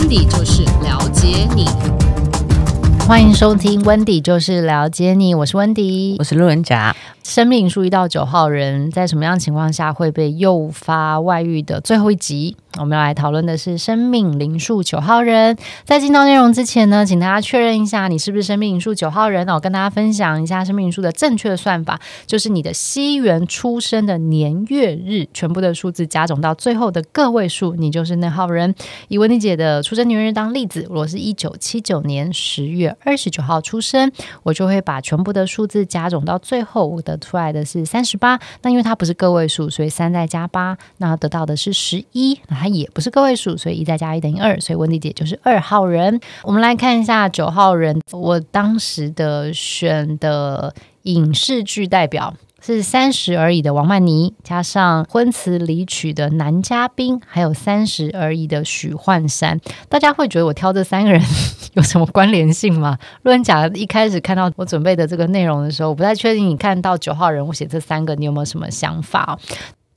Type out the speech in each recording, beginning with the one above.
温迪就是了解你，欢迎收听温迪就是了解你，我是温迪，我是路人甲。生命灵数一到九号人在什么样情况下会被诱发外遇的最后一集，我们要来讨论的是生命灵数九号人。在进到内容之前呢，请大家确认一下你是不是生命灵数九号人。我跟大家分享一下生命灵数的正确算法，就是你的西元出生的年月日全部的数字加总到最后的个位数，你就是那号人。以温迪姐的出生年月日当例子，我是一九七九年十月二十九号出生，我就会把全部的数字加总到最后我得。出来的是三十八，那因为它不是个位数，所以三再加八，那得到的是十一。它也不是个位数，所以一再加一等于二，所以温迪姐就是二号人。我们来看一下九号人，我当时的选的影视剧代表。是三十而已的王曼妮，加上婚词离曲的男嘉宾，还有三十而已的许幻山。大家会觉得我挑这三个人 有什么关联性吗？路人甲一开始看到我准备的这个内容的时候，我不太确定。你看到九号人物写这三个，你有没有什么想法？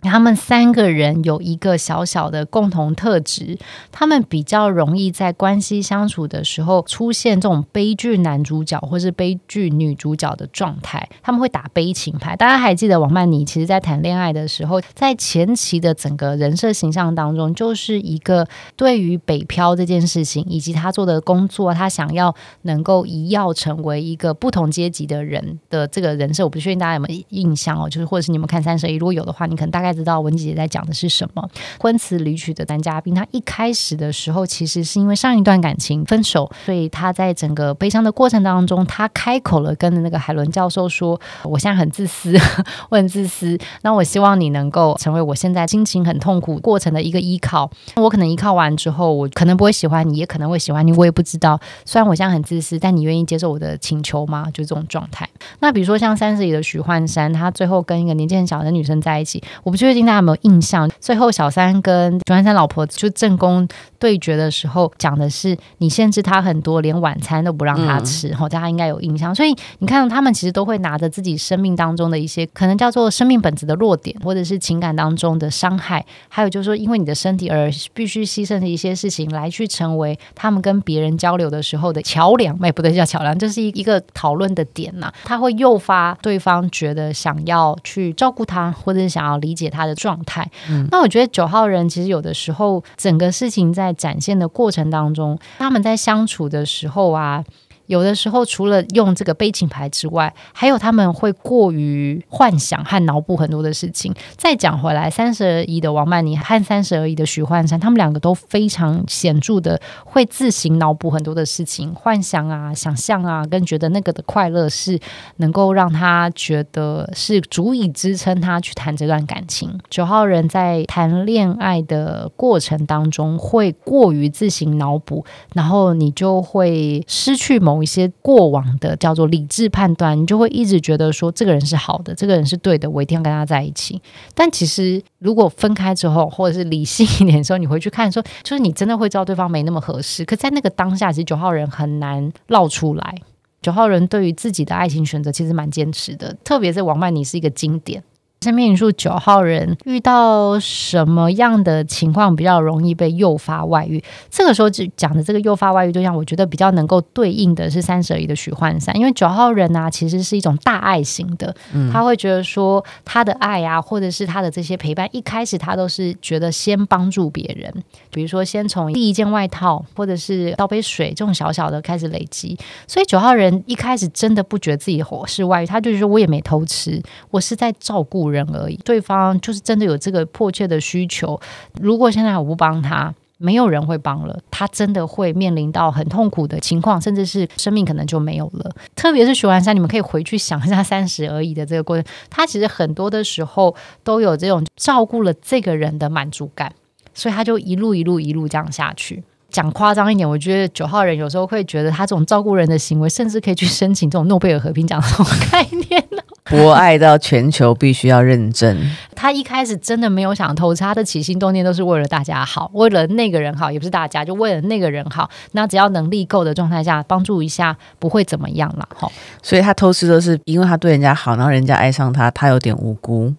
他们三个人有一个小小的共同特质，他们比较容易在关系相处的时候出现这种悲剧男主角或是悲剧女主角的状态。他们会打悲情牌。大家还记得王曼妮，其实在谈恋爱的时候，在前期的整个人设形象当中，就是一个对于北漂这件事情以及他做的工作，他想要能够一要成为一个不同阶级的人的这个人设。我不确定大家有没有印象哦，就是或者是你们看三十一，如果有的话，你可能大概。知道文姐姐在讲的是什么？婚词离曲的男嘉宾，他一开始的时候其实是因为上一段感情分手，所以他在整个悲伤的过程当中，他开口了，跟那个海伦教授说：“我现在很自私，我很自私。那我希望你能够成为我现在心情很痛苦过程的一个依靠。我可能依靠完之后，我可能不会喜欢你，也可能会喜欢你，我也不知道。虽然我现在很自私，但你愿意接受我的请求吗？就这种状态。那比如说像三十里的许幻山，他最后跟一个年纪很小的女生在一起，我不最近大家有没有印象？最后小三跟许幻山老婆就正宫对决的时候，讲的是你限制他很多，连晚餐都不让他吃。嗯、大家应该有印象。所以你看，他们其实都会拿着自己生命当中的一些可能叫做生命本质的弱点，或者是情感当中的伤害，还有就是说，因为你的身体而必须牺牲的一些事情，来去成为他们跟别人交流的时候的桥梁。哎，不对，叫桥梁，这是一一个讨论的点呐。他会诱发对方觉得想要去照顾他，或者是想要理解他的状态。嗯，那我觉得九号人其实有的时候，整个事情在展现的过程当中，他们在相处的时候啊。有的时候，除了用这个背景牌之外，还有他们会过于幻想和脑补很多的事情。再讲回来，三十而已的王曼妮和三十而已的许幻山，他们两个都非常显著的会自行脑补很多的事情，幻想啊、想象啊，跟觉得那个的快乐是能够让他觉得是足以支撑他去谈这段感情。九号人在谈恋爱的过程当中会过于自行脑补，然后你就会失去某。某一些过往的叫做理智判断，你就会一直觉得说这个人是好的，这个人是对的，我一定要跟他在一起。但其实如果分开之后，或者是理性一点的时候，你回去看说，就是你真的会知道对方没那么合适。可在那个当下，其实九号人很难绕出来。九号人对于自己的爱情选择其实蛮坚持的，特别是王曼妮是一个经典。生命灵数九号人遇到什么样的情况比较容易被诱发外遇？这个时候就讲的这个诱发外遇对象，我觉得比较能够对应的是三十而已的许幻山，因为九号人啊，其实是一种大爱型的，他会觉得说他的爱啊，或者是他的这些陪伴，一开始他都是觉得先帮助别人，比如说先从第一件外套，或者是倒杯水这种小小的开始累积，所以九号人一开始真的不觉得自己是外遇，他就是说我也没偷吃，我是在照顾人人而已，对方就是真的有这个迫切的需求。如果现在我不帮他，没有人会帮了，他真的会面临到很痛苦的情况，甚至是生命可能就没有了。特别是许幻山，你们可以回去想一下三十而已的这个过程，他其实很多的时候都有这种照顾了这个人的满足感，所以他就一路一路一路这样下去。讲夸张一点，我觉得九号人有时候会觉得他这种照顾人的行为，甚至可以去申请这种诺贝尔和平奖这种概念。博爱到全球必须要认证。他一开始真的没有想偷吃，他的起心动念都是为了大家好，为了那个人好，也不是大家，就为了那个人好。那只要能力够的状态下，帮助一下不会怎么样了。哈，所以他偷吃都是因为他对人家好，然后人家爱上他，他有点无辜。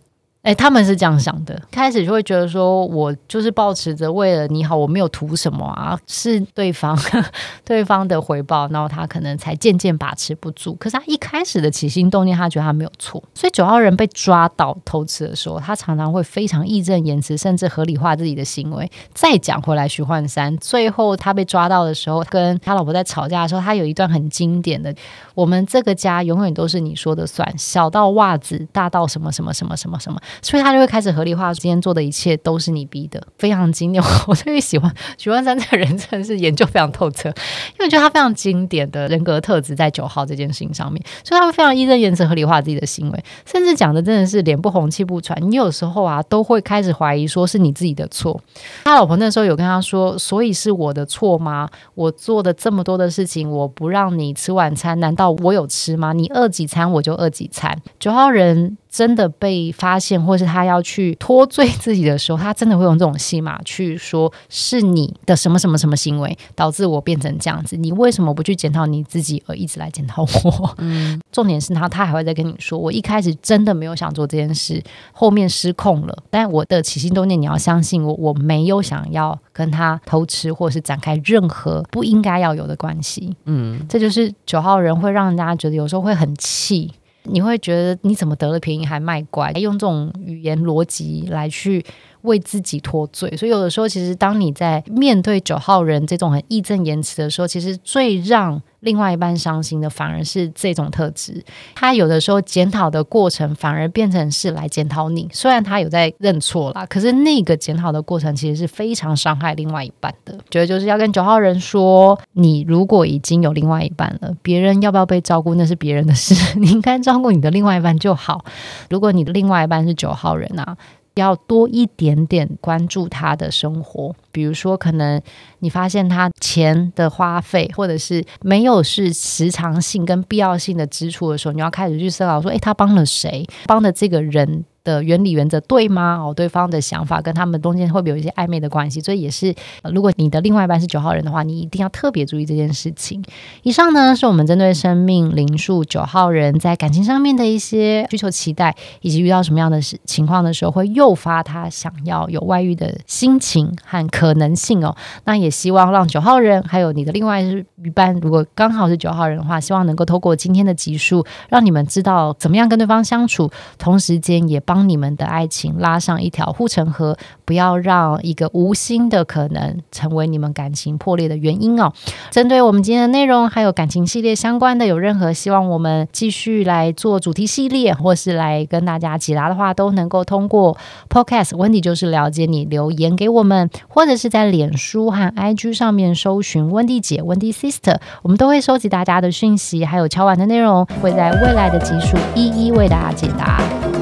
哎，他们是这样想的，开始就会觉得说，我就是抱持着为了你好，我没有图什么啊，是对方 对方的回报，然后他可能才渐渐把持不住。可是他一开始的起心动念，他觉得他没有错。所以九号人被抓到偷吃的时候，他常常会非常义正言辞，甚至合理化自己的行为。再讲回来，徐焕山最后他被抓到的时候，跟他老婆在吵架的时候，他有一段很经典的：我们这个家永远都是你说的算，小到袜子，大到什么什么什么什么什么。所以他就会开始合理化，今天做的一切都是你逼的，非常经典。我特别喜欢许万山这个人，真的是研究非常透彻，因为我觉得他非常经典的人格特质在九号这件事情。上面，所以他会非常义正言辞合理化自己的行为，甚至讲的真的是脸不红气不喘。你有时候啊，都会开始怀疑说是你自己的错。他老婆那时候有跟他说，所以是我的错吗？我做的这么多的事情，我不让你吃晚餐，难道我有吃吗？你饿几餐我就饿几餐。九号人。真的被发现，或是他要去脱罪自己的时候，他真的会用这种戏码去说：“是你的什么什么什么行为导致我变成这样子？你为什么不去检讨你自己，而一直来检讨我？” 嗯，重点是他，他还会再跟你说：“我一开始真的没有想做这件事，后面失控了。但我的起心动念，你要相信我，我没有想要跟他偷吃，或是展开任何不应该要有的关系。”嗯，这就是九号人会让人家觉得有时候会很气。你会觉得你怎么得了便宜还卖乖，用这种语言逻辑来去为自己脱罪。所以有的时候，其实当你在面对九号人这种很义正言辞的时候，其实最让另外一半伤心的反而是这种特质，他有的时候检讨的过程反而变成是来检讨你。虽然他有在认错啦，可是那个检讨的过程其实是非常伤害另外一半的。觉得就是要跟九号人说，你如果已经有另外一半了，别人要不要被照顾那是别人的事，你应该照顾你的另外一半就好。如果你的另外一半是九号人啊。要多一点点关注他的生活，比如说，可能你发现他钱的花费，或者是没有是时常性跟必要性的支出的时候，你要开始去思考说，诶，他帮了谁？帮的这个人。的原理原则对吗？哦，对方的想法跟他们中间会不会有一些暧昧的关系？所以也是，如果你的另外一半是九号人的话，你一定要特别注意这件事情。以上呢，是我们针对生命灵数九号人在感情上面的一些需求、期待，以及遇到什么样的情况的时候，会诱发他想要有外遇的心情和可能性哦。那也希望让九号人还有你的另外一半，如果刚好是九号人的话，希望能够透过今天的集数，让你们知道怎么样跟对方相处，同时间也帮。你们的爱情拉上一条护城河，不要让一个无心的可能成为你们感情破裂的原因哦。针对我们今天的内容，还有感情系列相关的，有任何希望我们继续来做主题系列，或是来跟大家解答的话，都能够通过 Podcast 问题就是了解你留言给我们，或者是在脸书和 IG 上面搜寻温蒂姐温蒂 Sister，我们都会收集大家的讯息，还有敲完的内容，会在未来的集数一一为大家解答。